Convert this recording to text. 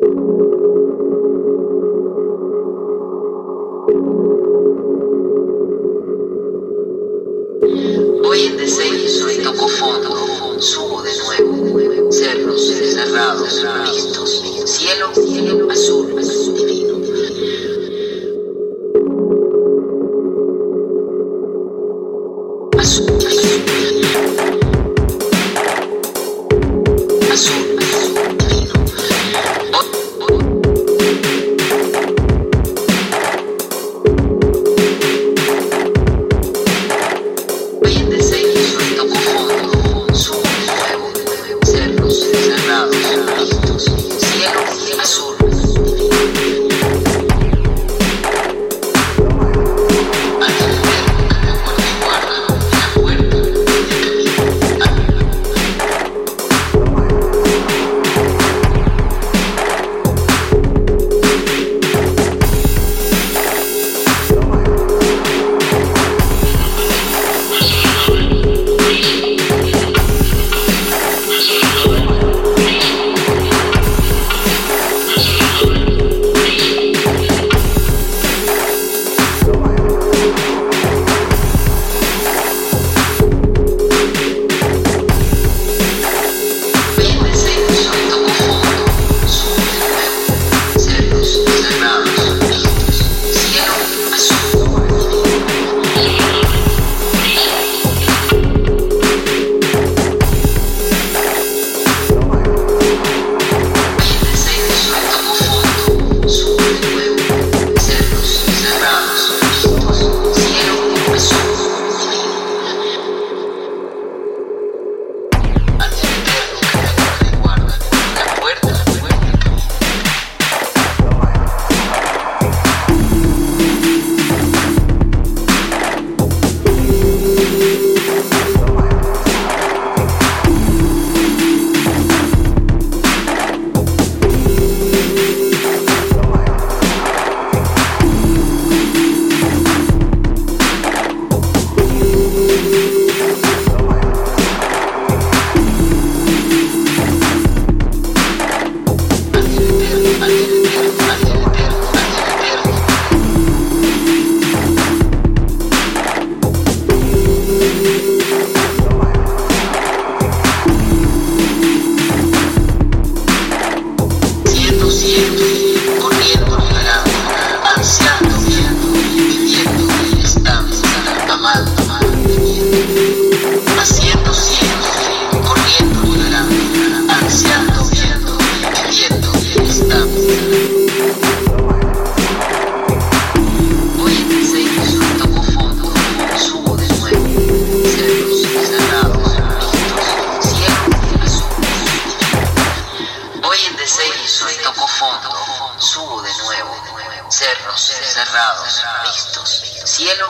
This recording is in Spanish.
Voy en descenso y toco fondo, subo de nuevo, cerros cerrados, vistos, cielo, cielo azul, divino. Azul, azul, azul. Cerros, cerrados. Fondo, subo de nuevo. Cerros cerrados, vistos. Cielo